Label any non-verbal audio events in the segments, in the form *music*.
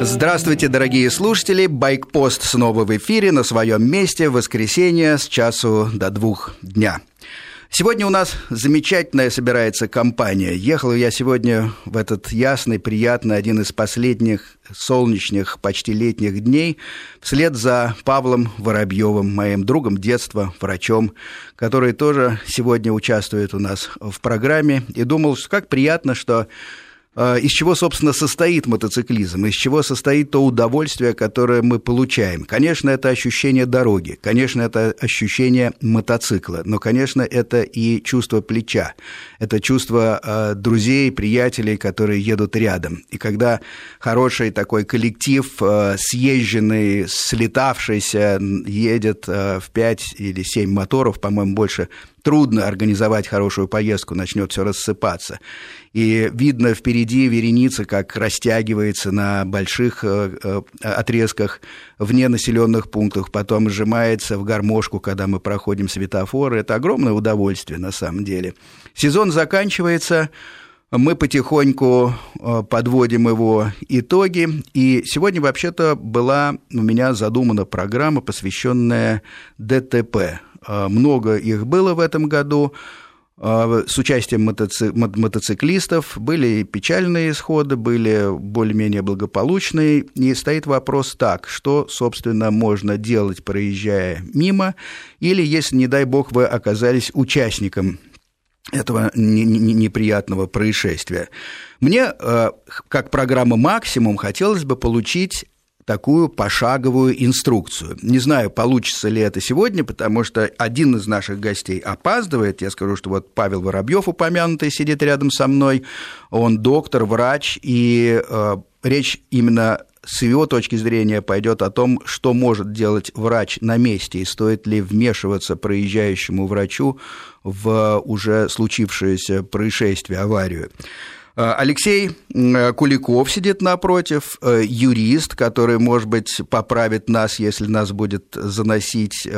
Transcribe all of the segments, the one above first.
Здравствуйте, дорогие слушатели! Байкпост снова в эфире на своем месте в воскресенье с часу до двух дня. Сегодня у нас замечательная собирается компания. Ехал я сегодня в этот ясный, приятный, один из последних солнечных, почти летних дней вслед за Павлом Воробьевым, моим другом детства, врачом, который тоже сегодня участвует у нас в программе. И думал, что как приятно, что из чего, собственно, состоит мотоциклизм, из чего состоит то удовольствие, которое мы получаем. Конечно, это ощущение дороги, конечно, это ощущение мотоцикла, но, конечно, это и чувство плеча, это чувство э, друзей, приятелей, которые едут рядом. И когда хороший такой коллектив, э, съезженный, слетавшийся, едет в 5 или 7 моторов, по-моему, больше трудно организовать хорошую поездку, начнет все рассыпаться. И видно впереди вереница, как растягивается на больших э, э, отрезках вне населенных пунктах, потом сжимается в гармошку, когда мы проходим светофоры. Это огромное удовольствие на самом деле. Сезон заканчивается, мы потихоньку э, подводим его итоги. И сегодня, вообще-то, была у меня задумана программа, посвященная ДТП. А, много их было в этом году а, с участием мотоци... мотоциклистов. Были печальные исходы, были более-менее благополучные. И стоит вопрос так, что, собственно, можно делать, проезжая мимо, или если, не дай бог, вы оказались участником этого неприятного происшествия. Мне, а, как программа «Максимум», хотелось бы получить такую пошаговую инструкцию. Не знаю, получится ли это сегодня, потому что один из наших гостей опаздывает. Я скажу, что вот Павел Воробьев упомянутый сидит рядом со мной. Он доктор, врач, и э, речь именно с его точки зрения пойдет о том, что может делать врач на месте и стоит ли вмешиваться проезжающему врачу в уже случившееся происшествие, аварию. Э, Алексей э, Куликов сидит напротив, э, юрист, который, может быть, поправит нас, если нас будет заносить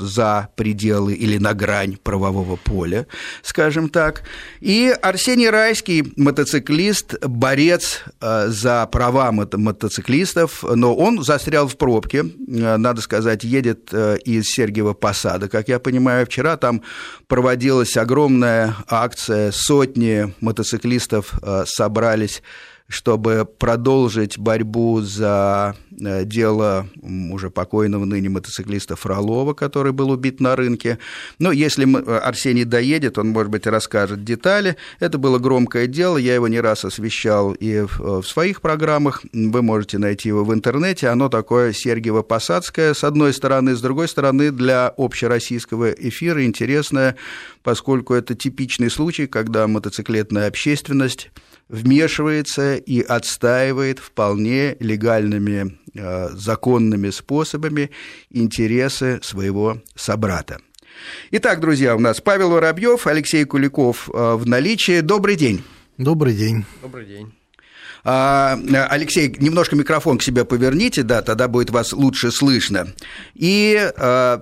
за пределы или на грань правового поля, скажем так. И Арсений Райский, мотоциклист, борец за права мотоциклистов, но он застрял в пробке, надо сказать, едет из Сергиева Посада, как я понимаю. Вчера там проводилась огромная акция, сотни мотоциклистов экспертов э, собрались чтобы продолжить борьбу за э, дело уже покойного ныне мотоциклиста Фролова, который был убит на рынке. Но если э, Арсений доедет, он, может быть, расскажет детали. Это было громкое дело, я его не раз освещал и в своих программах. Вы можете найти его в интернете. Оно такое Сергиево-Посадское, с одной стороны, с другой стороны, для общероссийского эфира интересное, поскольку это типичный случай, когда мотоциклетная общественность вмешивается и отстаивает вполне легальными э, законными способами интересы своего собрата. Итак, друзья, у нас Павел Воробьев, Алексей Куликов э, в наличии. Добрый день. Добрый день. Добрый день. А, Алексей, немножко микрофон к себе поверните, да, тогда будет вас лучше слышно. И э,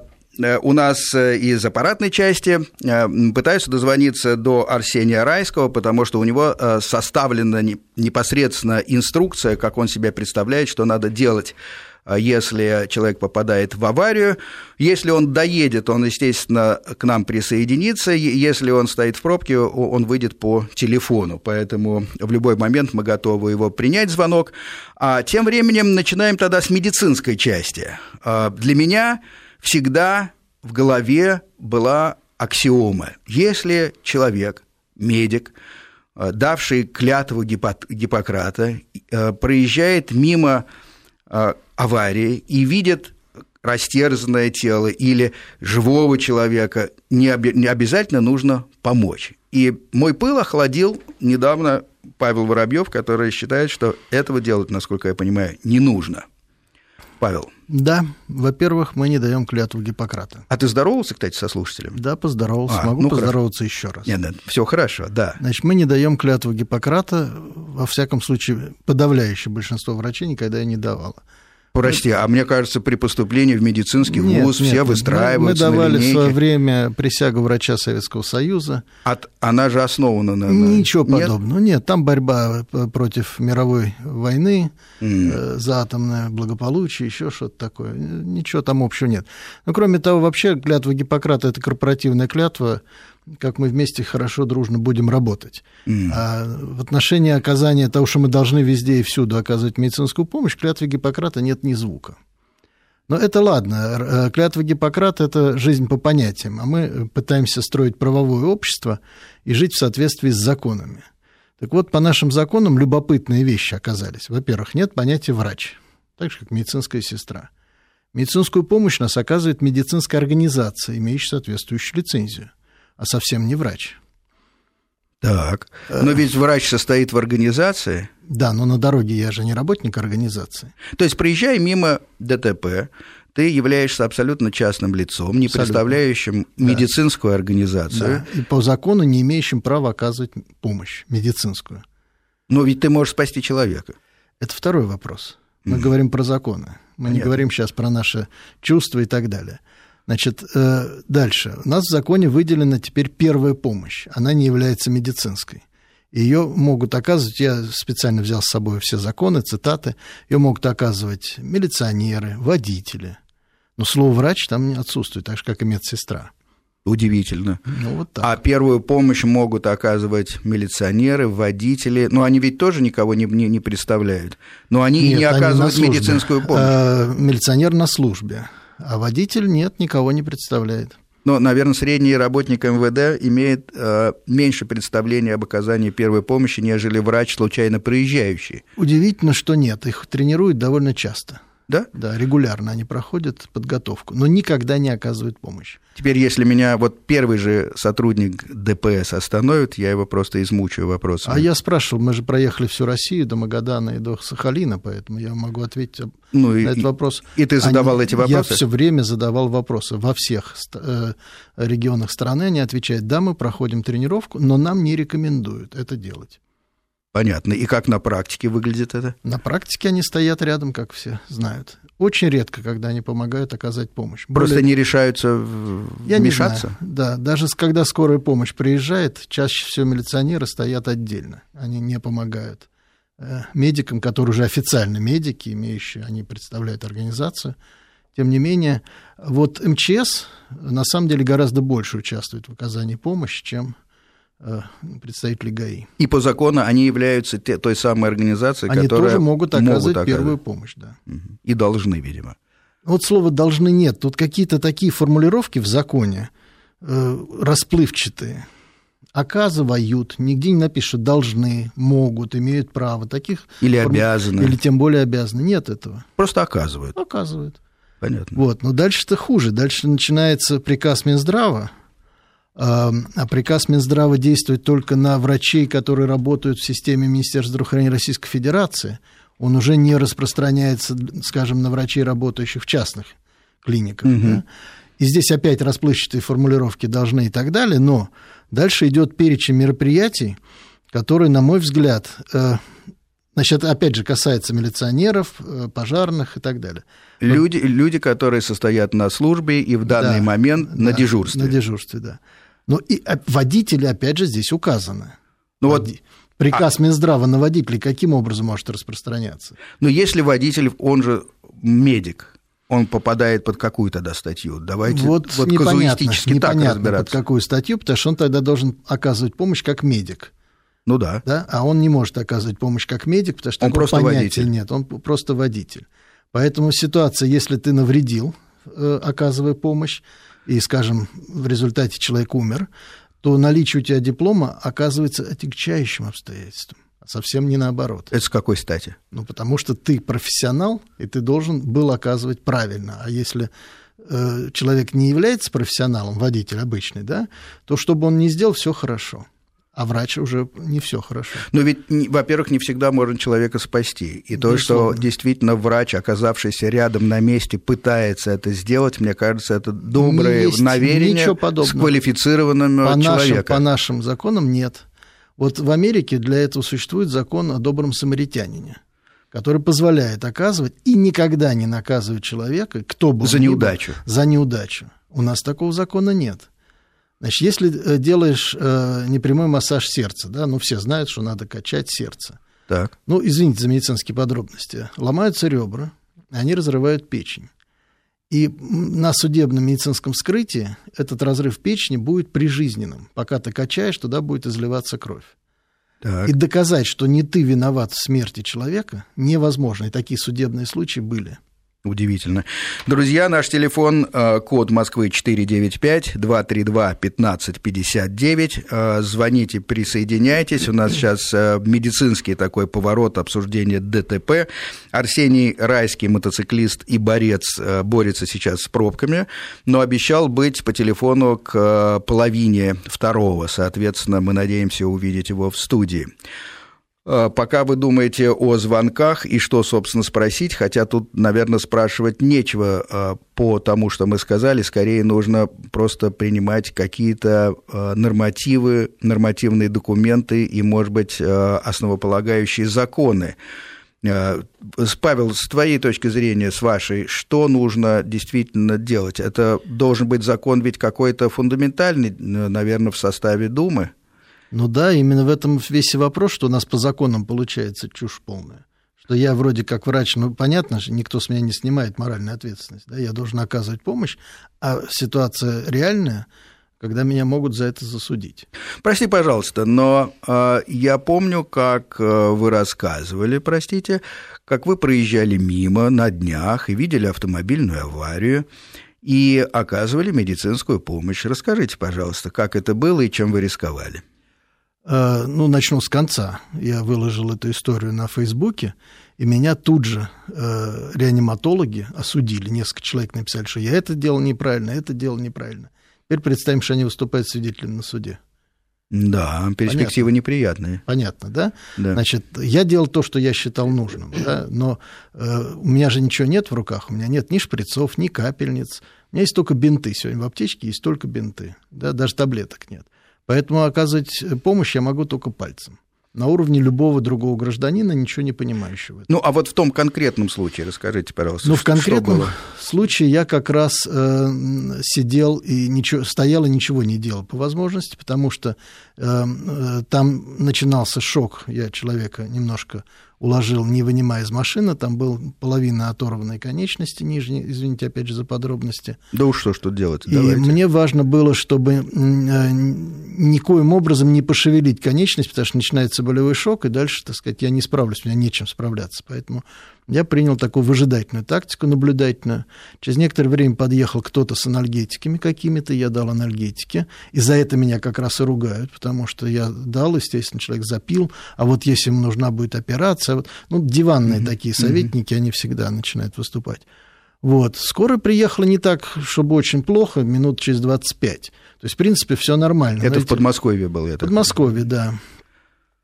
у нас э, из аппаратной части э, пытаются дозвониться до Арсения Райского, потому что у него составлена непосредственно инструкция, как он себе представляет, что надо делать если человек попадает в аварию. Если он доедет, он, естественно, к нам присоединится. Если он стоит в пробке, он выйдет по телефону. Поэтому в любой момент мы готовы его принять звонок. А тем временем начинаем тогда с медицинской части. Для меня всегда в голове была аксиома. Если человек, медик, э, давший клятву Гиппократа, э, проезжает мимо э, аварии и видит растерзанное тело или живого человека, не обязательно нужно помочь. И мой пыл охладил недавно Павел Воробьев, который считает, что этого делать, насколько я понимаю, не нужно. Павел. Да, во-первых, мы не даем клятву Гиппократа. А ты здоровался, кстати, со слушателем? Да, поздоровался. А, Могу ну поздороваться хорошо. еще раз. Нет, нет, все хорошо, да. Значит, мы не даем клятву Гиппократа, во всяком случае, подавляющее большинство врачей никогда и не давало. Прости, а мне кажется, при поступлении в медицинский нет, вуз нет, все выстраиваются Мы, мы давали в свое время присягу врача Советского Союза. От, она же основана на... Ничего нет? подобного. Нет, там борьба против мировой войны, mm. за атомное благополучие, еще что-то такое. Ничего там общего нет. Но кроме того, вообще клятва Гиппократа – это корпоративная клятва, как мы вместе хорошо, дружно будем работать. Mm. А в отношении оказания того, что мы должны везде и всюду оказывать медицинскую помощь, клятве Гиппократа нет ни звука. Но это ладно. Э, клятва Гиппократа – это жизнь по понятиям, а мы пытаемся строить правовое общество и жить в соответствии с законами. Так вот, по нашим законам любопытные вещи оказались. Во-первых, нет понятия «врач», так же, как медицинская сестра. Медицинскую помощь нас оказывает медицинская организация, имеющая соответствующую лицензию а совсем не врач. Так. Но ведь врач состоит в организации. Да, но на дороге я же не работник организации. То есть, приезжая мимо ДТП, ты являешься абсолютно частным лицом, не абсолютно. представляющим да. медицинскую организацию. Да. И по закону не имеющим права оказывать помощь медицинскую. Но ведь ты можешь спасти человека. Это второй вопрос. Мы mm. говорим про законы. Мы Понятно. не говорим сейчас про наши чувства и так далее. Значит, э, дальше. У нас в законе выделена теперь первая помощь. Она не является медицинской. Ее могут оказывать, я специально взял с собой все законы, цитаты, ее могут оказывать милиционеры, водители. Но слово «врач» там не отсутствует, так же, как и медсестра. Удивительно. Ну, вот так. А первую помощь могут оказывать милиционеры, водители. Но они ведь тоже никого не, не, не представляют. Но они Нет, не оказывают они медицинскую помощь. А, милиционер на службе а водитель нет, никого не представляет. Но, наверное, средний работник МВД имеет э, меньше представления об оказании первой помощи, нежели врач, случайно проезжающий. Удивительно, что нет. Их тренируют довольно часто. Да? Да, регулярно они проходят подготовку, но никогда не оказывают помощь. Теперь, если меня вот первый же сотрудник ДПС остановит, я его просто измучаю вопросами. А я спрашивал, мы же проехали всю Россию до Магадана и до Сахалина, поэтому я могу ответить ну, на и, этот вопрос. И ты задавал они, эти вопросы? Я все время задавал вопросы. Во всех э, регионах страны они отвечают, да, мы проходим тренировку, но нам не рекомендуют это делать. Понятно. И как на практике выглядит это? На практике они стоят рядом, как все знают. Очень редко, когда они помогают оказать помощь. Просто Более... не решаются вмешаться? Я не знаю. Да, даже когда скорая помощь приезжает, чаще всего милиционеры стоят отдельно. Они не помогают э, медикам, которые уже официально медики, имеющие, они представляют организацию. Тем не менее, вот МЧС на самом деле гораздо больше участвует в оказании помощи, чем представители ГАИ. И по закону они являются те, той самой организацией, они которая тоже могут оказывать могут первую помощь, да. И должны, видимо. Вот слова «должны» нет. Тут какие-то такие формулировки в законе э, расплывчатые. Оказывают, нигде не напишут «должны», «могут», «имеют право». Таких или форм... обязаны. Или тем более обязаны. Нет этого. Просто оказывают. Оказывают. Понятно. Вот. Но дальше-то хуже. Дальше начинается приказ Минздрава, приказ Минздрава действует только на врачей, которые работают в системе Министерства здравоохранения Российской Федерации. Он уже не распространяется, скажем, на врачей, работающих в частных клиниках. Угу. Да? И здесь опять расплывчатые формулировки должны и так далее, но дальше идет перечень мероприятий, которые, на мой взгляд, э, Значит, опять же, касается милиционеров, э, пожарных и так далее. Люди, люди которые состоят на службе и в данный да, момент да, на дежурстве. На дежурстве, да. Но и а, водители, опять же, здесь указаны. Ну вот Приказ а... Минздрава на водителей каким образом может распространяться? Ну, если водитель, он же медик, он попадает под какую тогда статью? Давайте вот, вот непонятно, непонятно так под какую статью, потому что он тогда должен оказывать помощь как медик. Ну да. да. А он не может оказывать помощь как медик, потому что он просто понятия водитель. нет, он просто водитель. Поэтому ситуация, если ты навредил, э, оказывая помощь, и, скажем, в результате человек умер, то наличие у тебя диплома оказывается отягчающим обстоятельством. А совсем не наоборот. Это с какой стати? Ну, потому что ты профессионал, и ты должен был оказывать правильно. А если э, человек не является профессионалом, водитель обычный, да, то чтобы он не сделал, все хорошо а врач уже не все хорошо. Но ведь, во-первых, не всегда можно человека спасти. И то, что действительно врач, оказавшийся рядом на месте, пытается это сделать, мне кажется, это доброе намерение с квалифицированным по человеком. Нашим, по нашим законам нет. Вот в Америке для этого существует закон о добром самаритянине. который позволяет оказывать и никогда не наказывать человека, кто бы за неудачу. Был, за неудачу. У нас такого закона нет. Значит, если э, делаешь э, непрямой массаж сердца, да, ну все знают, что надо качать сердце. Так. Ну, извините за медицинские подробности. Ломаются ребра, они разрывают печень. И на судебном медицинском вскрытии этот разрыв печени будет прижизненным. Пока ты качаешь, туда будет изливаться кровь. Так. И доказать, что не ты виноват в смерти человека, невозможно. И такие судебные случаи были. Удивительно. Друзья, наш телефон, э, код Москвы 495-232-1559. Э, звоните, присоединяйтесь. У нас сейчас э, медицинский такой поворот обсуждения ДТП. Арсений Райский, мотоциклист и борец, борется сейчас с пробками, но обещал быть по телефону к половине второго. Соответственно, мы надеемся увидеть его в студии. Э, пока вы думаете о звонках и что, собственно, спросить, хотя тут, наверное, спрашивать нечего э, по тому, что мы сказали, скорее нужно просто принимать какие-то э, нормативы, нормативные документы и, может быть, основополагающие законы. Павел, с твоей точки зрения, с вашей, что нужно действительно делать? Это должен быть закон ведь какой-то фундаментальный, наверное, в составе Думы? Ну да, именно в этом весь и вопрос, что у нас по законам получается чушь полная. Что я вроде как врач, ну понятно же, никто с меня не снимает моральную ответственность, да, я должен оказывать помощь, а ситуация реальная, когда меня могут за это засудить. Прости, пожалуйста, но э, я помню, как э, вы рассказывали, простите, как вы проезжали мимо на днях и видели автомобильную аварию и оказывали медицинскую помощь. Расскажите, пожалуйста, как это было и чем вы рисковали. Э, ну, начну с конца. Я выложил эту историю на Фейсбуке, и меня тут же э, реаниматологи осудили. Несколько человек написали, что я это делал неправильно, это делал неправильно. Теперь представим, что они выступают свидетелями на суде. Да, перспективы Понятно. неприятные. Понятно, да? да? Значит, я делал то, что я считал нужным, да? но э, у меня же ничего нет в руках, у меня нет ни шприцов, ни капельниц, у меня есть только бинты. Сегодня в аптечке есть только бинты, да? даже таблеток нет. Поэтому оказывать помощь я могу только пальцем на уровне любого другого гражданина, ничего не понимающего. Ну, а вот в том конкретном случае расскажите, пожалуйста. Ну, в конкретном случае я как раз э, сидел и ничего, стоял и ничего не делал по возможности, потому что э, э, там начинался шок. Я человека немножко уложил, не вынимая из машины, там был половина оторванной конечности нижней, извините опять же за подробности. Да уж что тут делать, И давайте. мне важно было, чтобы э, никоим образом не пошевелить конечность, потому что начинается болевой шок, и дальше, так сказать, я не справлюсь, у меня нечем справляться, поэтому я принял такую выжидательную тактику, наблюдательную. Через некоторое время подъехал кто-то с анальгетиками какими-то, я дал анальгетики, и за это меня как раз и ругают, потому что я дал, естественно, человек запил, а вот если ему нужна будет операция, вот, ну, диванные mm-hmm. такие советники, mm-hmm. они всегда начинают выступать. Вот. Скоро приехала не так, чтобы очень плохо, минут через 25. То есть, в принципе, все нормально. Это Знаете, в Подмосковье было, это. В Подмосковье, да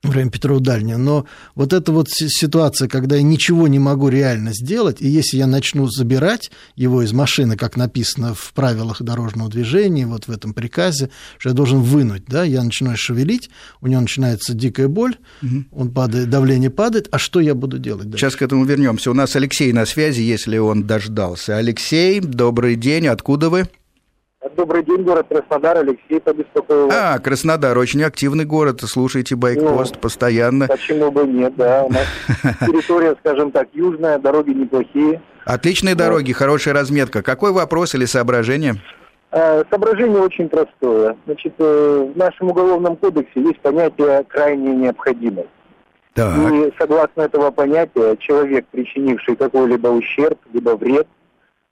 время Петрова Дальнего, но вот эта вот ситуация, когда я ничего не могу реально сделать, и если я начну забирать его из машины, как написано в правилах дорожного движения, вот в этом приказе, что я должен вынуть, да, я начинаю шевелить, у него начинается дикая боль, угу. он падает, давление падает, а что я буду делать дальше? Сейчас к этому вернемся. У нас Алексей на связи, если он дождался. Алексей, добрый день, откуда вы? Добрый день, город Краснодар, Алексей побеспокоил. А, Краснодар, очень активный город, слушайте Байкпост ну, постоянно. Почему бы нет, да, у нас *laughs* территория, скажем так, южная, дороги неплохие. Отличные дороги, хорошая разметка. Какой вопрос или соображение? Э, соображение очень простое. Значит, э, в нашем уголовном кодексе есть понятие «крайняя необходимость». Так. И согласно этого понятия, человек, причинивший какой-либо ущерб, либо вред –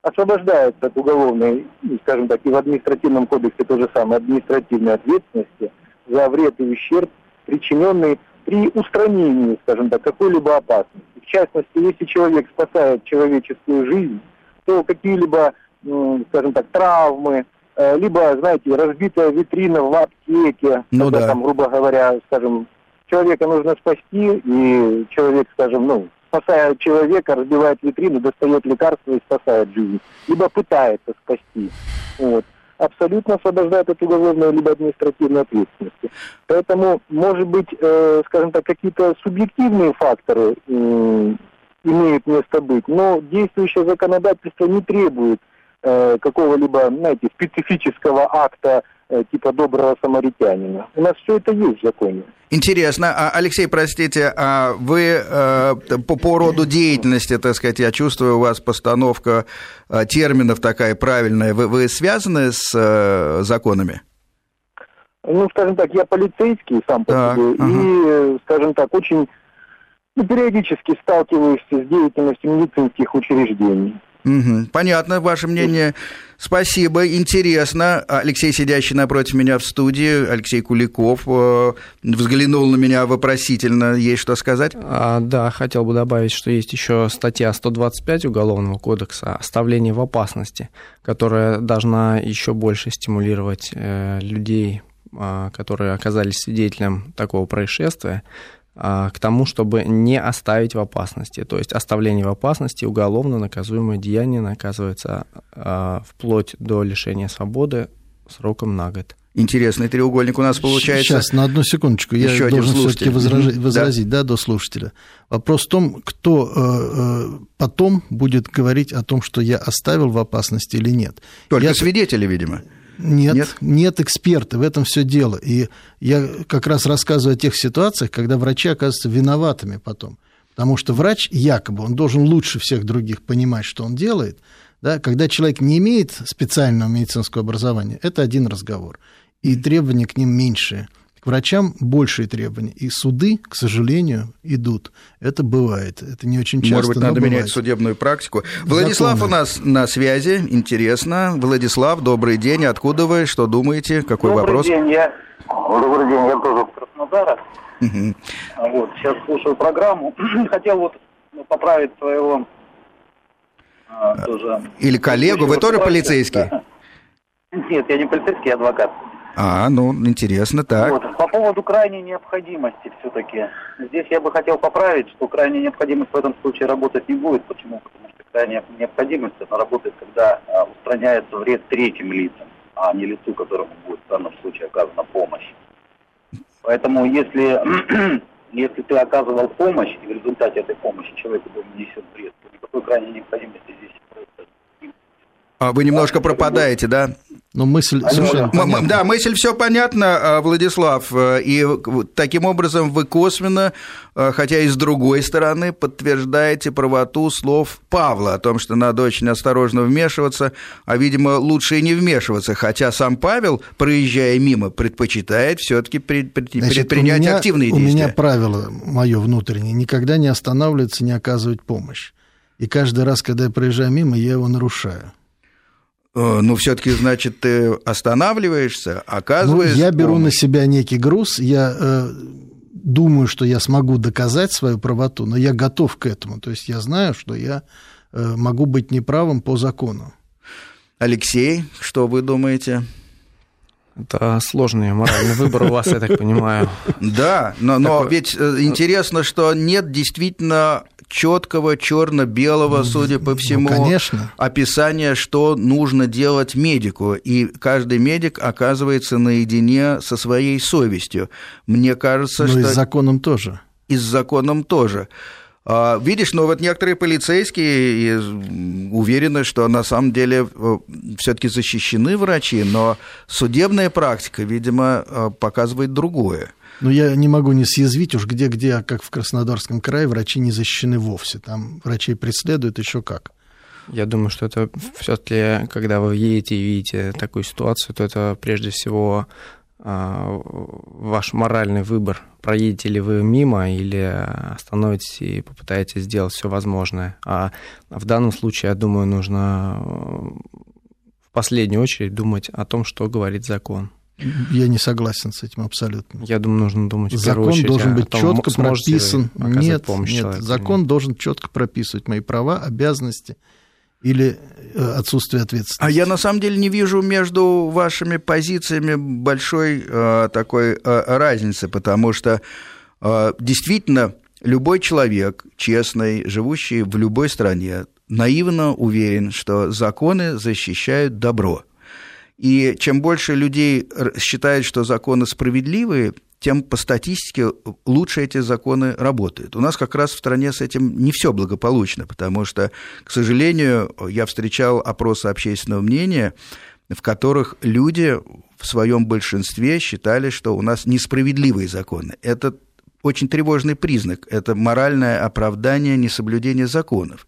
освобождается от уголовной, ну, скажем так, и в административном кодексе то же самое, административной ответственности за вред и ущерб, причиненный при устранении, скажем так, какой-либо опасности. В частности, если человек спасает человеческую жизнь, то какие-либо, скажем так, травмы, э, либо, знаете, разбитая витрина в аптеке, ну, когда да. там, грубо говоря, скажем, человека нужно спасти, и человек, скажем, ну, спасая человека, разбивает витрину, достает лекарство и спасает жизнь. Либо пытается спасти. Вот. Абсолютно освобождает от уголовной либо административной ответственности. Поэтому, может быть, э, скажем так, какие-то субъективные факторы э, имеют место быть. Но действующее законодательство не требует э, какого-либо, знаете, специфического акта типа доброго самаритянина. У нас все это есть в законе. Интересно. А, Алексей, простите, а вы э, по, по роду деятельности, так сказать, я чувствую, у вас постановка э, терминов такая правильная. Вы, вы связаны с э, законами? Ну, скажем так, я полицейский сам по так, себе, ага. и, скажем так, очень ну, периодически сталкиваюсь с деятельностью медицинских учреждений. Угу. Понятно, ваше мнение. Спасибо, интересно. Алексей, сидящий напротив меня в студии, Алексей Куликов, э, взглянул на меня вопросительно. Есть что сказать? А, да, хотел бы добавить, что есть еще статья 125 Уголовного кодекса «Оставление в опасности», которая должна еще больше стимулировать э, людей, э, которые оказались свидетелем такого происшествия, к тому, чтобы не оставить в опасности. То есть оставление в опасности уголовно наказуемое деяние наказывается а, вплоть до лишения свободы сроком на год. Интересный треугольник у нас получается. Сейчас, на одну секундочку, я Еще должен все-таки возражить, возразить, да. да, до слушателя. Вопрос в том, кто э, э, потом будет говорить о том, что я оставил в опасности или нет. Только я... свидетели, видимо. Нет, нет, нет эксперта, в этом все дело. И я как раз рассказываю о тех ситуациях, когда врачи оказываются виноватыми потом. Потому что врач якобы, он должен лучше всех других понимать, что он делает. Да? Когда человек не имеет специального медицинского образования, это один разговор. И требования к ним меньшие – к врачам большие требования. И суды, к сожалению, идут. Это бывает. Это не очень часто. Может быть, надо бывает. менять судебную практику. Владислав Законы. у нас на связи. Интересно. Владислав, добрый день. Откуда вы? Что думаете? Какой добрый вопрос? День. Я... Добрый день. Я тоже в Краснодара. Угу. Вот, сейчас слушаю программу. *clears throat* Хотел вот поправить своего а, тоже... Или коллегу. Вы тоже полицейский? *laughs* Нет, я не полицейский, я адвокат. А, ну, интересно, так. Вот. По поводу крайней необходимости все-таки. Здесь я бы хотел поправить, что крайняя необходимость в этом случае работать не будет. Почему? Потому что крайняя необходимость, она работает, когда а, устраняется вред третьим лицам, а не лицу, которому будет в данном случае оказана помощь. Поэтому если, *clears throat* если ты оказывал помощь, и в результате этой помощи человеку был нанесен вред, то никакой крайней необходимости здесь а вы немножко пропадаете, да? Ну, мысль совершенно понятна. Да, мысль все понятна, а, Владислав. Э, и таким образом вы косвенно, э, хотя и с другой стороны, подтверждаете правоту слов Павла о том, что надо очень осторожно вмешиваться, а, видимо, лучше и не вмешиваться. Хотя сам Павел, проезжая мимо, предпочитает все-таки предпринять меня, активные действия. У меня правило мое внутреннее: никогда не останавливаться, не оказывать помощь. И каждый раз, когда я проезжаю мимо, я его нарушаю. Э, ну, все-таки, значит, ты останавливаешься, оказываешься. Ну, я беру на себя некий груз, я э, думаю, что я смогу доказать свою правоту, но я готов к этому. То есть я знаю, что я э, могу быть неправым по закону. Алексей, что вы думаете? Это сложный моральный выбор у вас, я так понимаю. Да, но, но ведь э, интересно, что нет действительно четкого черно-белого, ну, судя по ну, всему, ну, конечно. описания, что нужно делать медику. И каждый медик оказывается наедине со своей совестью. Мне кажется, ну, что... и с законом тоже. И с законом тоже. А, видишь, но вот некоторые полицейские уверены, что на самом деле э, все-таки защищены врачи, но судебная практика, видимо, э, показывает другое. Но я не могу не съязвить уж где-где, а как в Краснодарском крае, врачи не защищены вовсе. Там врачей преследуют еще как. Я думаю, что это все-таки, когда вы едете и видите такую ситуацию, то это прежде всего а, ваш моральный выбор, проедете ли вы мимо или остановитесь и попытаетесь сделать все возможное. А в данном случае, я думаю, нужно э, в последнюю очередь думать о том, что говорит закон. Я не согласен с этим абсолютно. Я думаю, нужно думать в Закон очередь должен быть четко прописан. Нет, нет, человеку. закон должен четко прописывать мои права, обязанности или э, отсутствие ответственности. А я на самом деле не вижу между вашими позициями большой э, такой э, разницы, потому что э, действительно любой человек, честный, живущий в любой стране, наивно уверен, что законы защищают добро. И чем больше людей считают, что законы справедливые, тем по статистике лучше эти законы работают. У нас как раз в стране с этим не все благополучно, потому что, к сожалению, я встречал опросы общественного мнения, в которых люди в своем большинстве считали, что у нас несправедливые законы. Это очень тревожный признак, это моральное оправдание несоблюдения законов.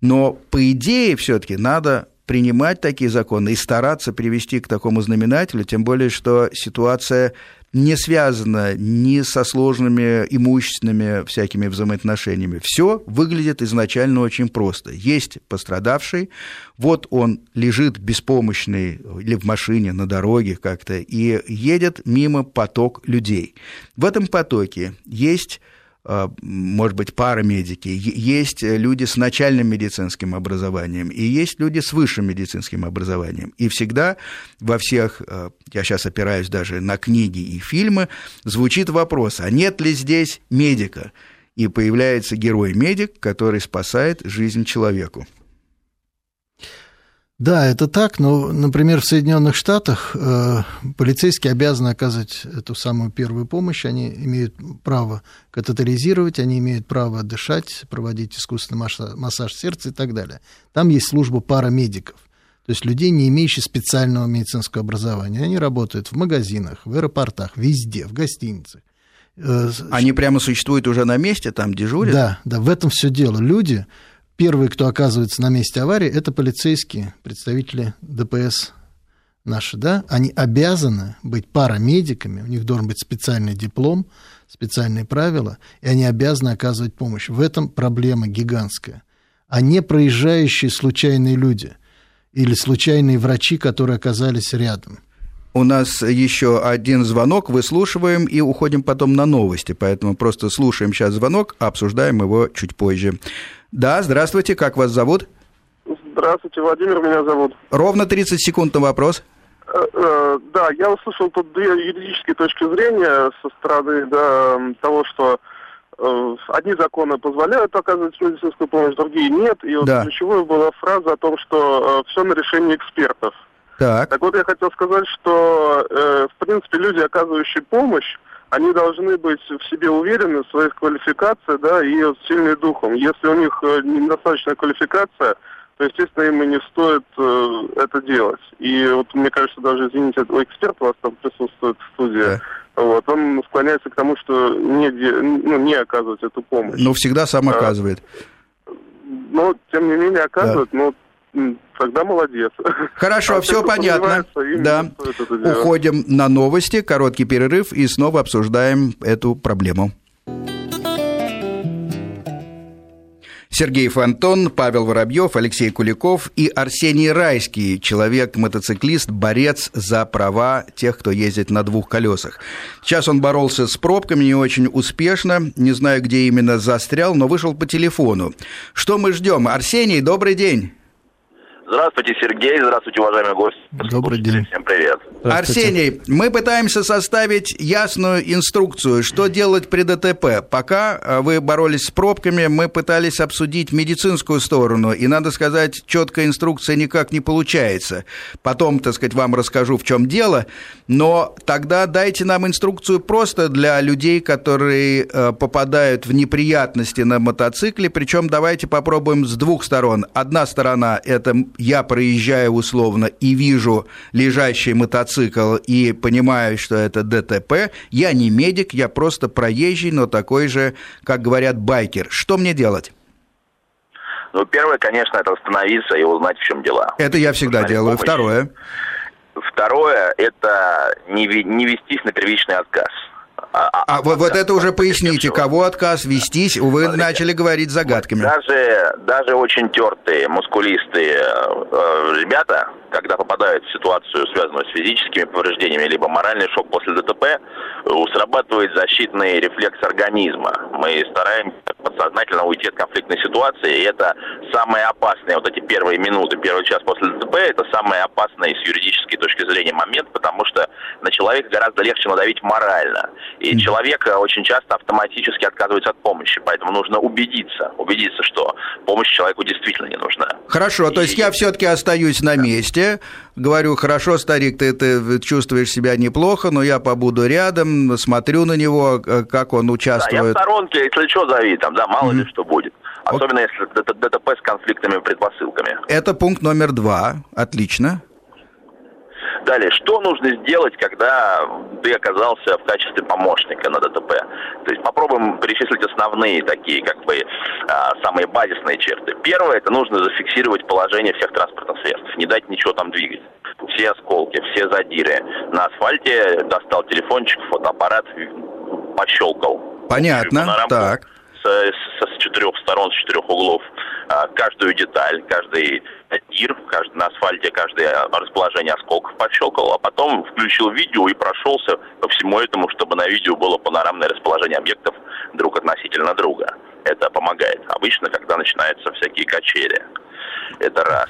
Но по идее все-таки надо принимать такие законы и стараться привести к такому знаменателю, тем более, что ситуация не связана ни со сложными имущественными всякими взаимоотношениями. Все выглядит изначально очень просто. Есть пострадавший, вот он лежит беспомощный или в машине, на дороге как-то, и едет мимо поток людей. В этом потоке есть может быть, парамедики, есть люди с начальным медицинским образованием, и есть люди с высшим медицинским образованием. И всегда во всех, а, я сейчас опираюсь даже на книги и фильмы, звучит вопрос, а нет ли здесь медика? И появляется герой-медик, который спасает жизнь человеку. Да, это так, но, например, в Соединенных Штатах э, полицейские обязаны оказывать эту самую первую помощь, они имеют право катетеризировать, они имеют право дышать, проводить искусственный массаж, массаж сердца и так далее. Там есть служба парамедиков, то есть людей, не имеющих специального медицинского образования. Они работают в магазинах, в аэропортах, везде, в гостиницах. Э, они прямо существуют уже на месте, там дежурят? Да, да, в этом все дело. Люди Первые, кто оказывается на месте аварии, это полицейские, представители ДПС наши, да, они обязаны быть парамедиками, у них должен быть специальный диплом, специальные правила, и они обязаны оказывать помощь. В этом проблема гигантская. А не проезжающие случайные люди или случайные врачи, которые оказались рядом. У нас еще один звонок, выслушиваем и уходим потом на новости, поэтому просто слушаем сейчас звонок, а обсуждаем его чуть позже. Да, здравствуйте, как вас зовут? Здравствуйте, Владимир меня зовут. Ровно 30 секунд на вопрос. Э, э, да, я услышал тут две юридические точки зрения со стороны да, того, что э, одни законы позволяют оказывать медицинскую помощь, другие нет. И вот да. ключевой была фраза о том, что все на решении экспертов. Так. так вот, я хотел сказать, что, в принципе, люди, оказывающие помощь, они должны быть в себе уверены в своих квалификациях, да, и вот, сильны духом. Если у них э, недостаточная квалификация, то, естественно, им и не стоит э, это делать. И вот мне кажется, даже, извините, этого эксперта у вас там присутствует в студии, да. вот, он склоняется к тому, что не, ну, не оказывать эту помощь. Но всегда сам оказывает. Но, тем не менее, оказывает, да. но тогда молодец. Хорошо, а все понятно. Да. Уходим на новости, короткий перерыв и снова обсуждаем эту проблему. Сергей Фонтон, Павел Воробьев, Алексей Куликов и Арсений Райский, человек-мотоциклист, борец за права тех, кто ездит на двух колесах. Сейчас он боролся с пробками не очень успешно, не знаю, где именно застрял, но вышел по телефону. Что мы ждем? Арсений, добрый день. Здравствуйте, Сергей. Здравствуйте, уважаемые гости. Добрый день. Всем привет. Арсений, мы пытаемся составить ясную инструкцию, что делать при ДТП. Пока э, вы боролись с пробками, мы пытались обсудить медицинскую сторону, и, надо сказать, четкая инструкция никак не получается. Потом, так сказать, вам расскажу, в чем дело, но тогда дайте нам инструкцию просто для людей, которые э, попадают в неприятности на мотоцикле, причем давайте попробуем с двух сторон. Одна сторона – это я проезжаю условно и вижу лежащий мотоцикл и понимаю, что это ДТП, я не медик, я просто проезжий, но такой же, как говорят, байкер. Что мне делать? Ну, первое, конечно, это остановиться и узнать, в чем дела. Это я всегда делаю. Помощь. Второе. Второе, это не, не вестись на первичный отказ. А, вот, вот это уже поясните, кого отказ вестись? Вы Смотрите, начали говорить загадками. Даже, даже очень тертые, мускулистые э, ребята, когда попадают в ситуацию, связанную с физическими повреждениями, либо моральный шок после ДТП, срабатывает защитный рефлекс организма. Мы стараемся подсознательно уйти от конфликтной ситуации, и это самые опасные, вот эти первые минуты, первый час после ДТП, это самый опасный с юридической точки зрения момент, потому что на человека гораздо легче надавить морально. И человек очень часто автоматически отказывается от помощи, поэтому нужно убедиться, убедиться, что помощь человеку действительно не нужна. Хорошо, и... то есть я все-таки остаюсь на месте, говорю, хорошо, старик, ты, ты чувствуешь себя неплохо, но я побуду рядом, смотрю на него, э, как он участвует. Да, я в сторонке, если что, зови, там, да, мало mm-hmm. ли что будет. Особенно если ДТП с конфликтными предпосылками. Это пункт номер два. Отлично. Далее, что нужно сделать, когда ты оказался в качестве помощника на ДТП? То есть попробуем перечислить основные такие, как бы, а, самые базисные черты. Первое, это нужно зафиксировать положение всех транспортных средств, не дать ничего там двигать. Все осколки, все задиры. На асфальте достал телефончик, фотоаппарат, пощелкал. Понятно, так с, с четырех сторон, с четырех углов а, каждую деталь, каждый тир, каждый, на асфальте каждое расположение осколков пощелкал, а потом включил видео и прошелся по всему этому, чтобы на видео было панорамное расположение объектов друг относительно друга. Это помогает. Обычно, когда начинаются всякие качели. Это раз.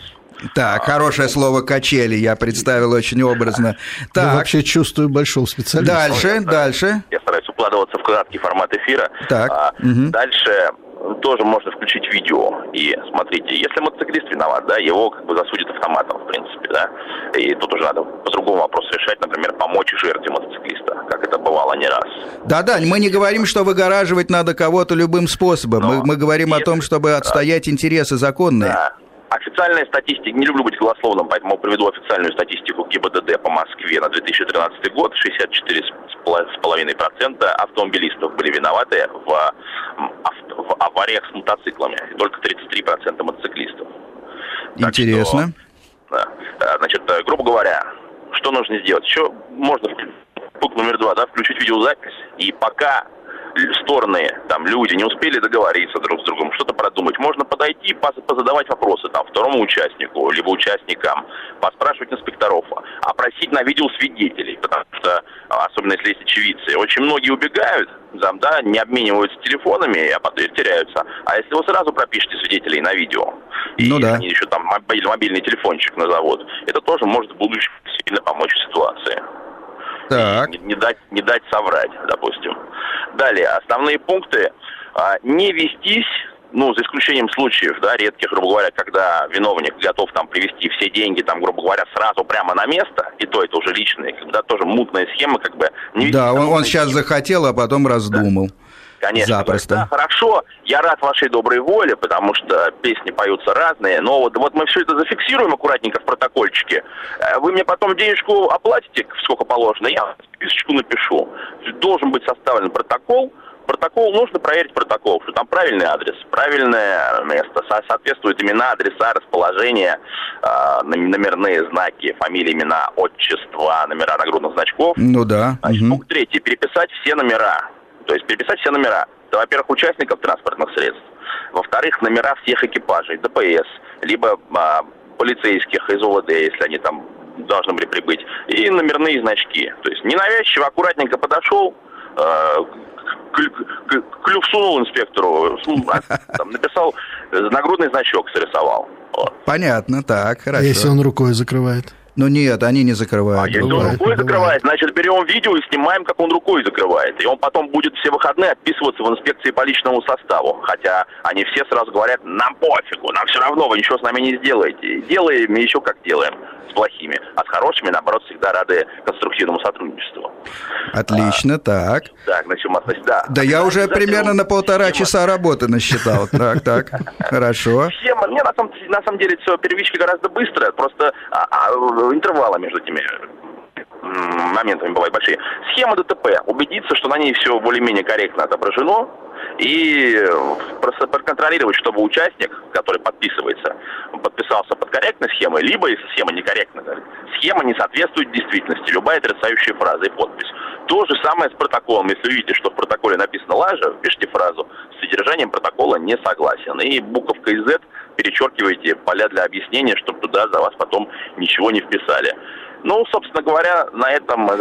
Так, а, хорошее слово качели я представил очень образно. Так. Я вообще чувствую большого специалиста. Дальше, я дальше. Я стараюсь укладываться в краткий формат эфира. Так. А, угу. Дальше тоже можно включить видео. И смотрите, если мотоциклист виноват, да, его как бы засудят автоматом, в принципе, да. И тут уже надо по-другому вопрос решать, например, помочь жертве мотоциклиста, как это бывало не раз. Да-да, мы не говорим, что выгораживать надо кого-то любым способом. Но мы, мы говорим если... о том, чтобы отстоять интересы законные. Да. Официальная статистика, не люблю быть голословным, поэтому приведу официальную статистику ГИБДД по Москве на 2013 год. 64,5% автомобилистов были виноваты в, в авариях с мотоциклами, и только 33% мотоциклистов. Интересно. Так что, да, значит, э, грубо говоря, что нужно сделать? Еще можно, пункт номер два, да, включить видеозапись, и пока стороны, там, люди не успели договориться друг с другом, что-то продумать. Можно подойти, позадавать вопросы там второму участнику, либо участникам, поспрашивать инспекторов, опросить на видео свидетелей, потому что, особенно если есть очевидцы, очень многие убегают, там, да, не обмениваются телефонами, а потом теряются. А если вы сразу пропишете свидетелей на видео, ну, и да. они еще там мобиль, мобильный телефончик назовут, это тоже может в будущем сильно помочь в ситуации. Так. Не, не, дать, не дать соврать, допустим. Далее, основные пункты. А, не вестись ну, за исключением случаев, да, редких, грубо говоря, когда виновник готов там привести все деньги, там, грубо говоря, сразу прямо на место, и то это уже личные, когда тоже мутная схема, как бы... Не да, он, он сейчас схемы. захотел, а потом раздумал. Да. Конечно. Запросто. Да, хорошо, я рад вашей доброй воле, потому что песни поются разные, но вот, вот мы все это зафиксируем аккуратненько в протокольчике. Э, вы мне потом денежку оплатите, сколько положено, я списочку напишу. Должен быть составлен протокол, протокол, нужно проверить протокол, что там правильный адрес, правильное место, соответствуют имена, адреса, расположение, э, номерные знаки, фамилии, имена, отчества, номера нагрудных значков. Ну да. Значит, угу. Пункт третий. Переписать все номера то есть переписать все номера. Это, во-первых, участников транспортных средств. Во-вторых, номера всех экипажей, ДПС, либо а, полицейских из ОВД, если они там должны были прибыть, и номерные значки. То есть ненавязчиво, аккуратненько подошел, э, клюв сунул инспектору, а, там, написал, нагрудный значок срисовал. Вот. Понятно, так, хорошо. А если он рукой закрывает? Ну нет, они не закрывают. А если он рукой закрывает, значит берем видео и снимаем, как он рукой закрывает. И он потом будет все выходные отписываться в инспекции по личному составу. Хотя они все сразу говорят, нам пофигу, нам все равно, вы ничего с нами не сделаете. Делаем еще как делаем плохими. А с хорошими, наоборот, всегда рады конструктивному сотрудничеству. Отлично, а, так. Так, значит, да. Да я уже примерно на полтора часа работы насчитал. *laughs* Так, так, хорошо. Схема, не, на самом, на самом деле все первички гораздо быстро, просто а, а, интервалы между этими моментами бывают большие. Схема ДТП. Убедиться, что на ней все более-менее корректно отображено, и просто проконтролировать, чтобы участник, который подписывается, подписался под корректной схемой, либо, если схема некорректная, схема не соответствует действительности, любая отрицающая фраза и подпись. То же самое с протоколом. Если видите, что в протоколе написано лажа, пишите фразу «с содержанием протокола не согласен». И буковкой Z перечеркиваете поля для объяснения, чтобы туда за вас потом ничего не вписали. Ну, собственно говоря, на этом мы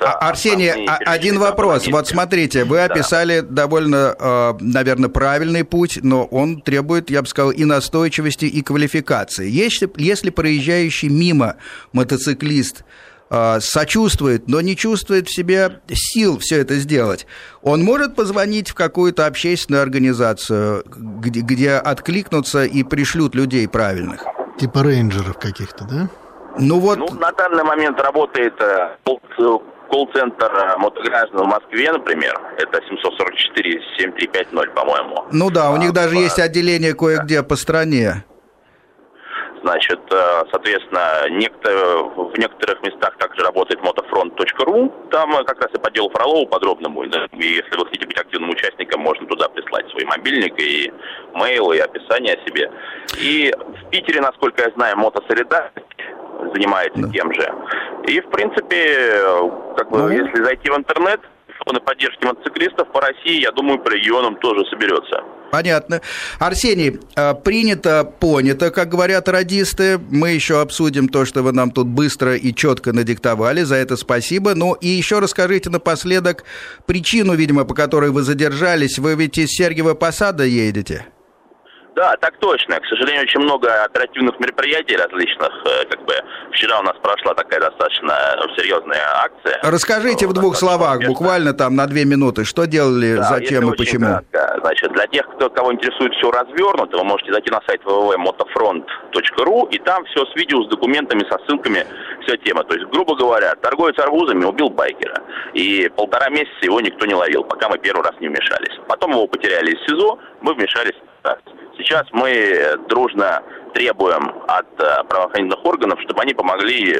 а, Арсений, а, один вопрос. Вот смотрите, вы описали да. довольно, э, наверное, правильный путь, но он требует, я бы сказал, и настойчивости, и квалификации. Если, если проезжающий мимо мотоциклист а, сочувствует, но не чувствует в себе сил все это сделать, он может позвонить в какую-то общественную организацию, где, где откликнутся и пришлют людей правильных? Типа рейнджеров каких-то, да? Ну вот... Ну, на данный момент работает э, колл-центр э, мотограждан в Москве, например, это 744-7350, по-моему. Ну да, у них а, даже по... есть отделение кое-где да. по стране. Значит, э, соответственно, некто, в некоторых местах также работает мотофронт.ру. Там э, как раз и по делу Фролова подробному. И если вы хотите быть активным участником, можно туда прислать свой мобильник и мейл, и описание о себе. И в Питере, насколько я знаю, мотосолидарность занимается да. тем же. И, в принципе, как бы, ну, если зайти в интернет, фоны поддержки мотоциклистов по России, я думаю, по регионам тоже соберется. Понятно. Арсений, а, принято, понято, как говорят радисты. Мы еще обсудим то, что вы нам тут быстро и четко надиктовали. За это спасибо. Ну и еще расскажите напоследок причину, видимо, по которой вы задержались. Вы ведь из Сергиева Посада едете? Да, так точно. К сожалению, очень много оперативных мероприятий различных. Э, как бы вчера у нас прошла такая достаточно серьезная акция. Расскажите в двух словах, успешно. буквально там на две минуты, что делали, да, зачем и почему. Кратко. Значит, для тех, кто, кого интересует все развернуто, вы можете зайти на сайт www.motofront.ru и там все с видео, с документами, со ссылками, вся тема. То есть, грубо говоря, торговец арбузами убил байкера. И полтора месяца его никто не ловил, пока мы первый раз не вмешались. Потом его потеряли из СИЗО, мы вмешались Сейчас мы дружно требуем от э, правоохранительных органов, чтобы они помогли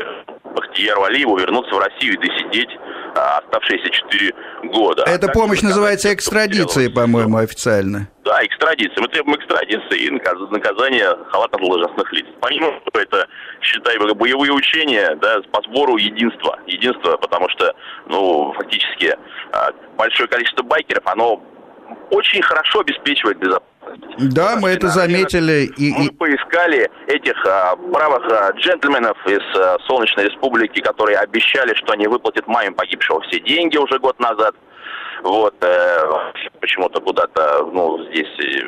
Бахтияру Алиеву вернуться в Россию и досидеть э, оставшиеся 4 года. Эта помощь называется экстрадицией, по-моему, официально. Да, экстрадиция. Мы требуем экстрадиции и наказания халатных должностных лиц. Помимо этого, это, считай, боевые учения да, по сбору единства. Единство, потому что, ну, фактически, э, большое количество байкеров, оно очень хорошо обеспечивает безопасность да, мы это заметили. И, мы поискали этих а, правых а, джентльменов из а, Солнечной Республики, которые обещали, что они выплатят маме погибшего все деньги уже год назад. Вот, э, почему-то куда-то, ну, здесь э,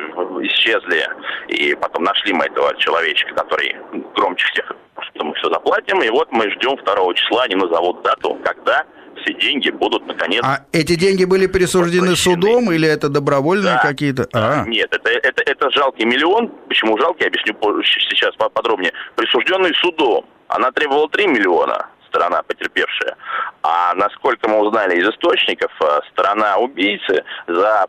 исчезли. И потом нашли мы этого человечка, который громче всех, что мы все заплатим. И вот мы ждем второго числа, они назовут дату, когда все деньги будут наконец... А эти деньги были присуждены судом или это добровольные да. какие-то? А. Нет, это, это, это жалкий миллион. Почему жалкий, объясню сейчас подробнее. Присужденный судом. Она требовала 3 миллиона, сторона потерпевшая. А насколько мы узнали из источников, э, сторона убийцы за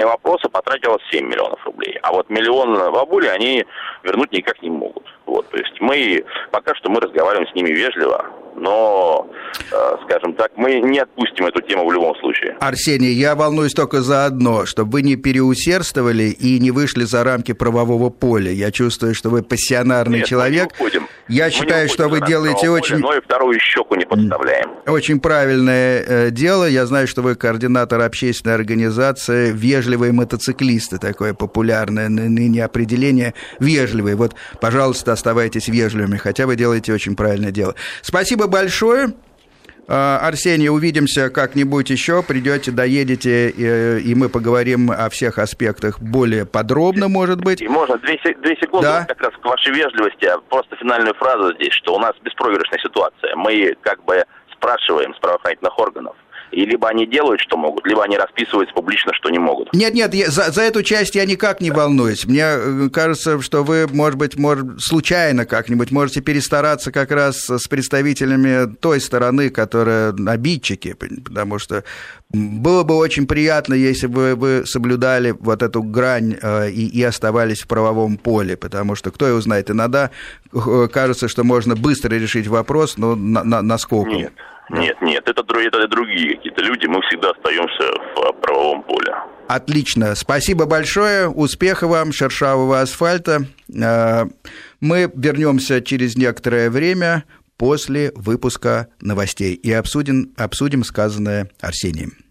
вопроса потратила 7 миллионов рублей. А вот миллион бабули они вернуть никак не могут. Вот, то есть мы, пока что мы разговариваем с ними вежливо, но, э, скажем так, мы не отпустим эту тему в любом случае. Арсений, я волнуюсь только за одно, чтобы вы не переусердствовали и не вышли за рамки правового поля. Я чувствую, что вы пассионарный Нет, человек. Мы не уходим. Я мы считаю, что вы делаете очень... Поля, но и вторую щеку не подставляем. Очень правильное э, дело. Я знаю, что вы координатор общественной организации «Вежливые мотоциклисты», такое популярное ныне определение «вежливые». Вот, пожалуйста, оставайтесь вежливыми, хотя вы делаете очень правильное дело. Спасибо большое. А, Арсений, увидимся как-нибудь еще, придете, доедете, и, и мы поговорим о всех аспектах более подробно, может быть. И можно две, две секунды да? как раз к вашей вежливости, а просто финальную фразу здесь, что у нас беспроигрышная ситуация. Мы как бы спрашиваем с правоохранительных органов, и либо они делают, что могут, либо они расписываются публично, что не могут. Нет, нет, я, за, за эту часть я никак не волнуюсь. Мне э, кажется, что вы, может быть, может, случайно как-нибудь можете перестараться как раз с представителями той стороны, которая обидчики, потому что было бы очень приятно, если бы вы соблюдали вот эту грань э, и, и оставались в правовом поле, потому что, кто его знает, иногда э, кажется, что можно быстро решить вопрос, но на, на, насколько. Нет. Нет, нет, это, это другие какие-то люди, мы всегда остаемся в правовом поле. Отлично, спасибо большое, успехов вам, шершавого асфальта. Э, мы вернемся через некоторое время после выпуска новостей и обсудим, обсудим сказанное Арсением.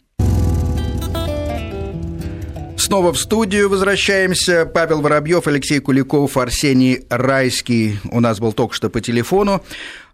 Снова в студию возвращаемся. Павел Воробьев, Алексей Куликов, Арсений Райский у нас был только что по телефону.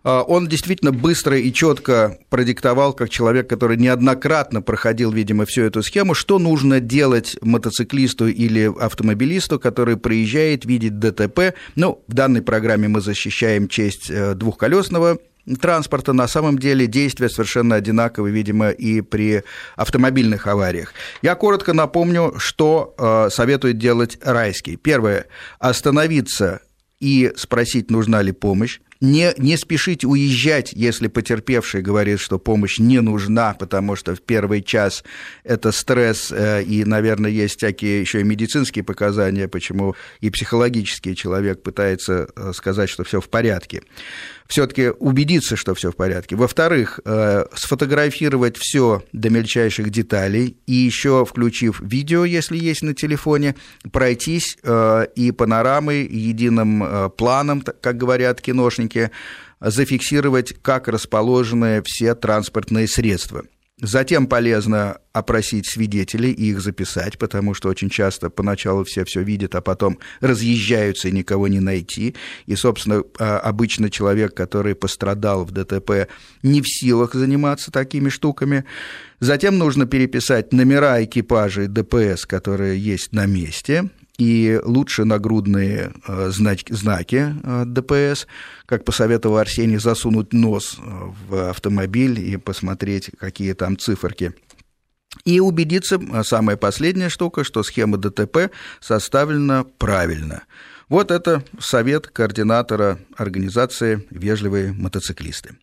А, он действительно быстро и четко продиктовал, как человек, который неоднократно проходил, видимо, всю эту схему, что нужно делать мотоциклисту или автомобилисту, который проезжает, видит ДТП. Ну, в данной программе мы защищаем честь э, двухколесного транспорта, на самом деле действия совершенно одинаковы, видимо, и при автомобильных авариях. Я коротко напомню, что э, советует делать Райский. Первое – остановиться и спросить, нужна ли помощь. Не, не спешить уезжать, если потерпевший говорит, что помощь не нужна, потому что в первый час это стресс, э, и, наверное, есть всякие еще и медицинские показания, почему и психологический человек пытается э, сказать, что все в порядке все-таки убедиться, что все в порядке. Во-вторых, э, сфотографировать все до мельчайших деталей и еще включив видео, если есть на телефоне, пройтись и панорамой, единым э, планом, как говорят киношники, зафиксировать, как расположены все транспортные средства. Затем полезно опросить свидетелей и их записать, потому что очень часто поначалу все все видят, а потом разъезжаются и никого не найти. И, собственно, а, обычно человек, который пострадал в ДТП, не в силах заниматься такими штуками. Затем нужно переписать номера экипажей ДПС, которые есть на месте, и лучше нагрудные э, знаки, знаки э, ДПС, как посоветовал Арсений, засунуть нос э, в автомобиль и посмотреть, какие там циферки. И убедиться, самая последняя штука, что схема ДТП составлена правильно. Вот это совет координатора организации «Вежливые мотоциклисты».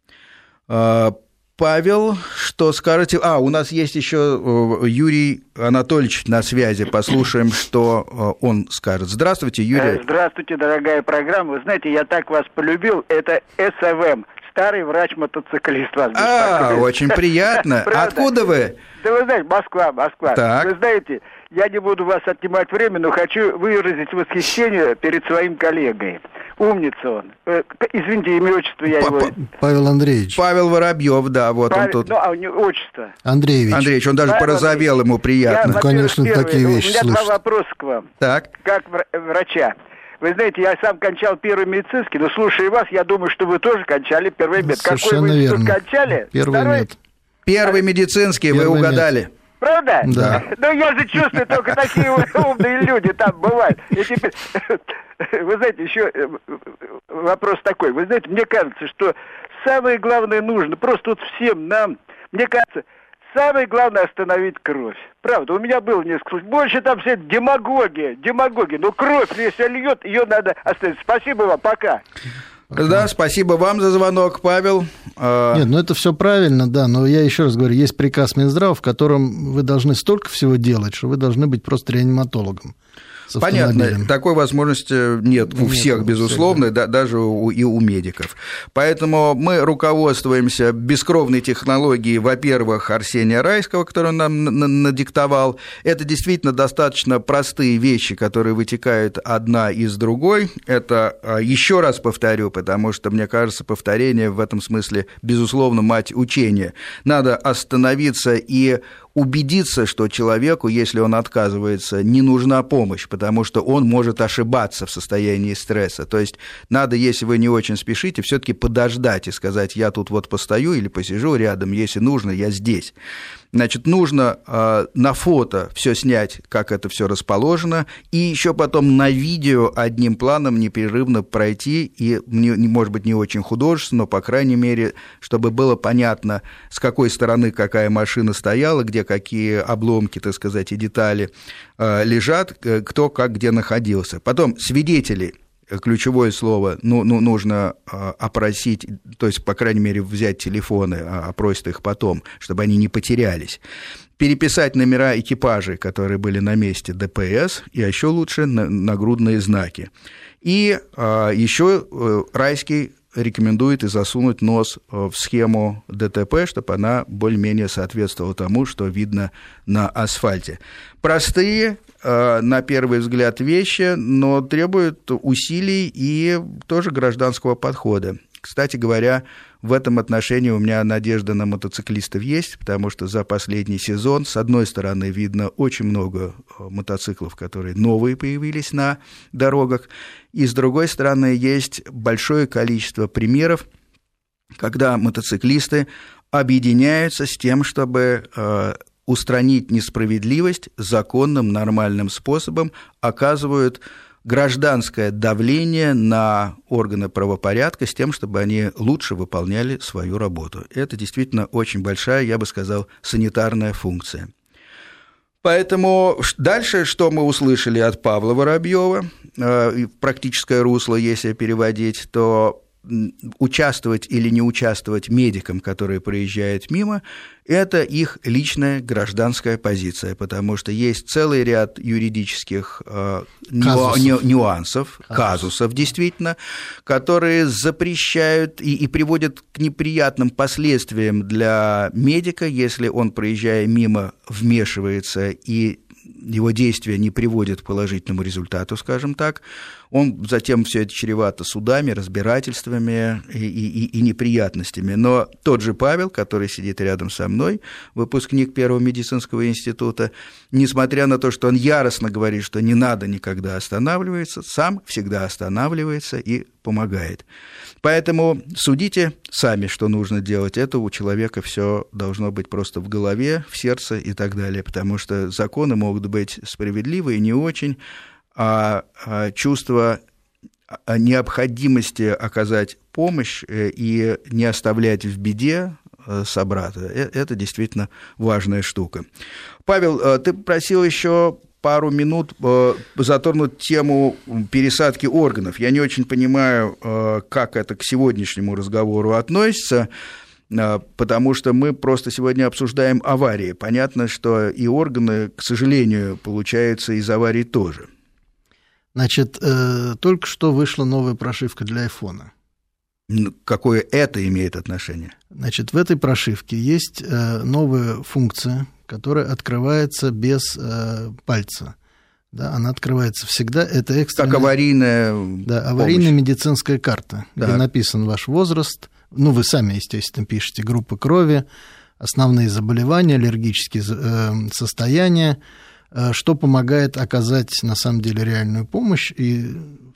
Павел, что скажете? А, у нас есть еще э, Юрий Анатольевич на связи. Послушаем, что э, он скажет. Здравствуйте, Юрий. Э, здравствуйте, дорогая программа. Вы знаете, я так вас полюбил. Это СВМ, старый врач-мотоциклист вас А, очень приятно. Откуда вы? Да вы знаете, Москва, Москва. Так. Вы знаете, я не буду вас отнимать время, но хочу выразить восхищение перед своим коллегой. Умница он. Э, извините, имя отчество я его... Павел Андреевич. Павел Воробьев, да, вот Павел... он тут. Ну, а у него отчество? Андреевич. Андреевич, он даже Павел порозовел, ему приятно. Я, ну, конечно, первый, такие вещи У меня слышать. два вопроса к вам. Так. Как врача. Вы знаете, я сам кончал первый медицинский, но слушая вас, я думаю, что вы тоже кончали первый мед. Какой вы институт кончали? Первый Второй? мед. Первый медицинский, первый вы угадали. Мед. Правда? Да. Ну, я же чувствую, только такие умные люди там бывают. И теперь, вы знаете, еще э, вопрос такой. Вы знаете, мне кажется, что самое главное нужно, просто вот всем нам, мне кажется, самое главное остановить кровь. Правда, у меня было несколько случаев. Больше там все демагогия, демагогия. Но кровь, если льет, ее надо остановить. Спасибо вам, пока. Да, спасибо вам за звонок, Павел. А, Нет, ну это все правильно, да, но я еще раз говорю, есть приказ Минздрава, в котором вы должны столько всего делать, что вы должны быть просто реаниматологом. Понятно, такой возможности нет у нет, всех, безусловно, да, даже у, и у медиков. Поэтому мы руководствуемся бескровной технологией, во-первых, Арсения Райского, который нам надиктовал. Это действительно достаточно простые вещи, которые вытекают одна из другой. Это, а, еще раз повторю, потому что, мне кажется, повторение в этом смысле, безусловно, мать учения. Надо остановиться и убедиться, что человеку, если он отказывается, не нужна помощь, потому что он может ошибаться в состоянии стресса. То есть надо, если вы не очень спешите, все-таки подождать и сказать, я тут вот постою или посижу рядом, если нужно, я здесь. Значит, нужно э, на фото все снять, как это все расположено, и еще потом на видео одним планом непрерывно пройти, и, не, может быть, не очень художественно, но, по крайней мере, чтобы было понятно, с какой стороны какая машина стояла, где какие обломки, так сказать, и детали э, лежат, э, как где находился. Потом свидетелей ключевое слово, ну, ну, нужно а, опросить, то есть, по крайней мере, взять телефоны, а опросить их потом, чтобы они не потерялись. Переписать номера экипажей, которые были на месте ДПС, и еще лучше нагрудные знаки. И а, еще э, райский рекомендует и засунуть нос э, в схему ДТП, чтобы она более-менее соответствовала тому, что видно на асфальте. Простые, э, на первый взгляд, вещи, но требуют усилий и тоже гражданского подхода. Кстати говоря, в этом отношении у меня надежда на мотоциклистов есть, потому что за последний сезон, с одной стороны, видно очень много э, мотоциклов, которые новые появились на дорогах, и с другой стороны, есть большое количество примеров, когда мотоциклисты объединяются с тем, чтобы э, устранить несправедливость законным, нормальным способом, оказывают гражданское давление на органы правопорядка с тем, чтобы они лучше выполняли свою работу. Это действительно очень большая, я бы сказал, санитарная функция. Поэтому дальше, что мы услышали от Павла Воробьева, э, практическое русло, если переводить, то участвовать или не участвовать медикам, которые проезжают мимо, это их личная гражданская позиция, потому что есть целый ряд юридических э, казусов. нюансов, казусов. казусов действительно, которые запрещают и, и приводят к неприятным последствиям для медика, если он, проезжая мимо, вмешивается и его действия не приводят к положительному результату, скажем так, он затем все это чревато судами, разбирательствами и, и, и неприятностями. Но тот же Павел, который сидит рядом со мной, выпускник Первого медицинского института, несмотря на то, что он яростно говорит, что не надо никогда останавливаться, сам всегда останавливается и помогает. Поэтому судите сами, что нужно делать. Это у человека все должно быть просто в голове, в сердце и так далее, потому что законы могут быть справедливы и не очень, чувство необходимости оказать помощь э, и не оставлять в беде э, собрата. Э, это действительно важная штука. Павел, ты просил еще пару минут затронуть тему пересадки органов. Я не очень понимаю, как это к сегодняшнему разговору относится, потому что мы просто сегодня обсуждаем аварии. Понятно, что и органы, к сожалению, получаются из аварий тоже. Значит, э, только что вышла новая прошивка для айфона. Какое это имеет отношение? Значит, в этой прошивке есть э, новая функция, которая открывается без э, пальца. Да, она открывается всегда. Это экстренная... Как аварийная Да, аварийная помощь. медицинская карта, так. где написан ваш возраст. Ну, вы сами, естественно, пишете группы крови, основные заболевания, аллергические э, состояния, что помогает оказать на самом деле реальную помощь и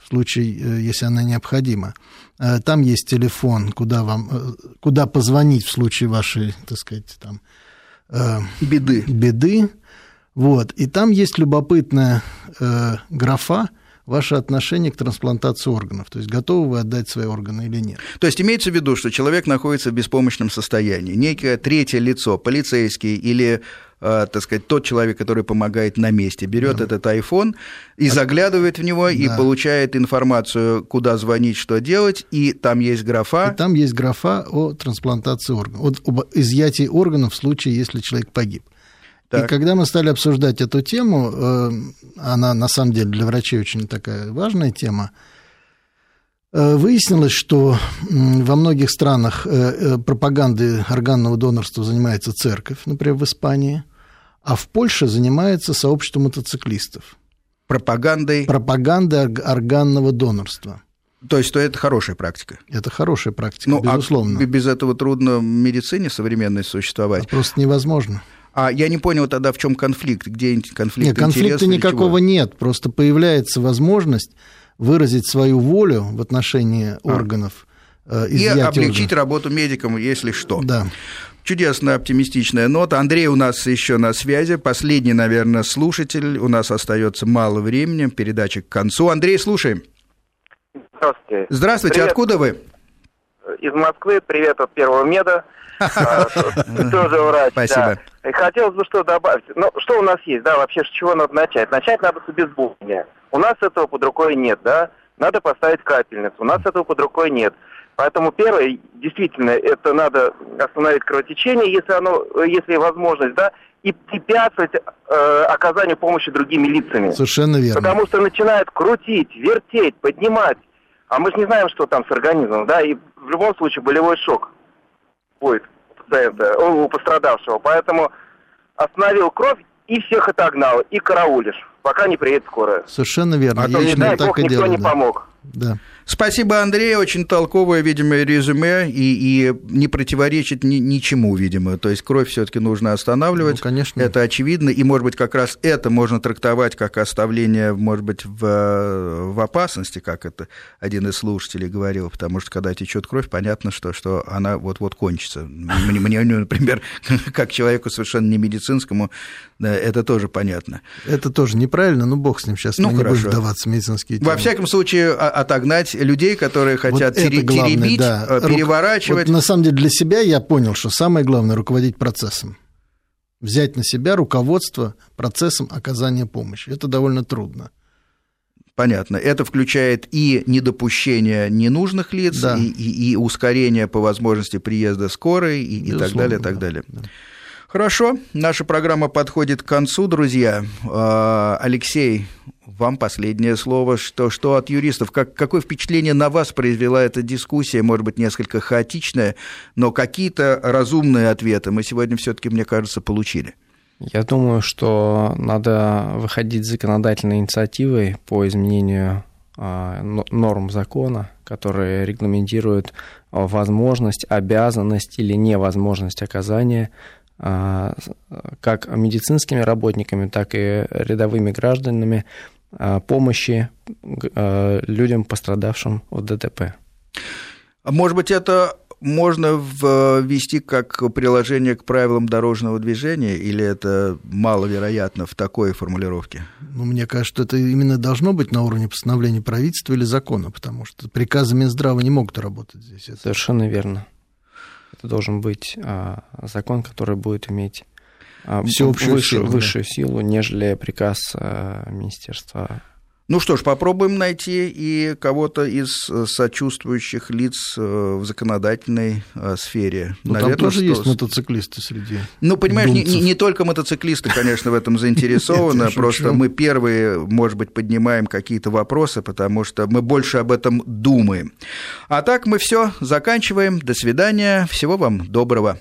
в случае, э, если она необходима. Э, там есть телефон, куда вам, куда позвонить в случае вашей, так сказать, там беды. беды. Вот. И там есть любопытная графа, ваше отношение к трансплантации органов, то есть готовы вы отдать свои органы или нет. То есть имеется в виду, что человек находится в беспомощном состоянии, некое третье лицо, полицейский или э, так сказать, тот человек, который помогает на месте, берет да. этот iPhone и а... заглядывает в него да. и получает информацию, куда звонить, что делать, и там есть графа. И там есть графа о трансплантации органов, об изъятии органов в случае, если человек погиб. Так. И когда мы стали обсуждать эту тему, э, она на самом деле для врачей очень такая важная тема, э, выяснилось, что во многих странах э, пропагандой органного донорства занимается церковь, например, в Испании, а в Польше занимается сообщество мотоциклистов. Пропагандой? Пропагандой органного донорства. То есть, то это хорошая практика? Это хорошая практика, ну, а безусловно. А без этого трудно в медицине современной существовать? Это просто невозможно. А я не понял тогда, в чем конфликт, где конфликт Нет, конфликта никакого нет, просто появляется возможность выразить свою волю в отношении а. органов. Э, и облегчить органов. работу медикам, если что. Да. Чудесная оптимистичная нота. Андрей у нас еще на связи. Последний, наверное, слушатель. У нас остается мало времени. Передача к концу. Андрей, слушаем. Здравствуйте. Здравствуйте. Привет. Откуда вы? Из Москвы. Привет от Первого меда. Тоже врач. Спасибо. Хотелось бы что добавить. Ну, что у нас есть, да, вообще, с чего надо начать? Начать надо с обезболивания. У нас этого под рукой нет, да? Надо поставить капельницу. У нас этого под рукой нет. Поэтому первое, действительно, это надо остановить кровотечение, если оно, если возможность, да, и препятствовать э, оказанию помощи другими лицами. Совершенно верно. Потому что начинают крутить, вертеть, поднимать. А мы же не знаем, что там с организмом, да, и в любом случае болевой шок будет пациента, у пострадавшего. Поэтому остановил кровь и всех отогнал, и караулишь, пока не приедет скорая. Совершенно верно. А то, не дай бог, никто делают, не да. помог. Да. Спасибо, Андрей. Очень толковое, видимо, резюме и, и не противоречит ни, ничему, видимо. То есть кровь все-таки нужно останавливать. Ну, конечно. Это очевидно. И, может быть, как раз это можно трактовать как оставление, может быть, в, в опасности, как это один из слушателей говорил. Потому что когда течет кровь, понятно, что, что она вот-вот кончится. Мне, мне, например, *laughs* как человеку совершенно не медицинскому, это тоже понятно. Это тоже неправильно, но бог с ним сейчас. Ну, хорошо. не будем вдаваться в медицинские темы. Во всяком случае, отогнать людей, которые хотят вот тере- главное, теребить, да. Э, переворачивать. Вот, на самом деле для себя я понял, что самое главное руководить процессом. Взять на себя руководство процессом оказания помощи. Это довольно трудно. Понятно. Это включает и недопущение ненужных лиц, да. и, и, и ускорение по возможности приезда скорой, и, и так далее, и так далее. Да. Хорошо, наша программа подходит к концу, друзья. А, Алексей, вам последнее слово. Что, что от юристов? Как, какое впечатление на вас произвела эта дискуссия? Может быть, несколько хаотичная, но какие-то разумные ответы мы сегодня все-таки, мне кажется, получили. Я думаю, что надо выходить с законодательной инициативой по изменению а, норм закона, которые регламентируют возможность, обязанность или невозможность оказания а, как медицинскими работниками, так и рядовыми гражданами а, помощи а, людям, пострадавшим от ДТП. Может быть, это можно ввести как приложение к правилам дорожного движения, или это маловероятно в такой формулировке? Ну, мне кажется, это именно должно быть на уровне постановления правительства или закона, потому что приказы Минздрава не могут работать здесь. Совершенно верно это должен быть а, закон, который будет иметь а, Всеобщую выше, силу, высшую да. силу, нежели приказ а, Министерства ну что ж, попробуем найти и кого-то из э, сочувствующих лиц э, в законодательной э, сфере. Ну, Наверное, там тоже что... есть мотоциклисты среди Ну, понимаешь, не, не только мотоциклисты, конечно, в этом *laughs* заинтересованы, просто мы первые, может быть, поднимаем какие-то вопросы, потому что мы больше об этом думаем. А так мы все заканчиваем. До свидания. Всего вам доброго.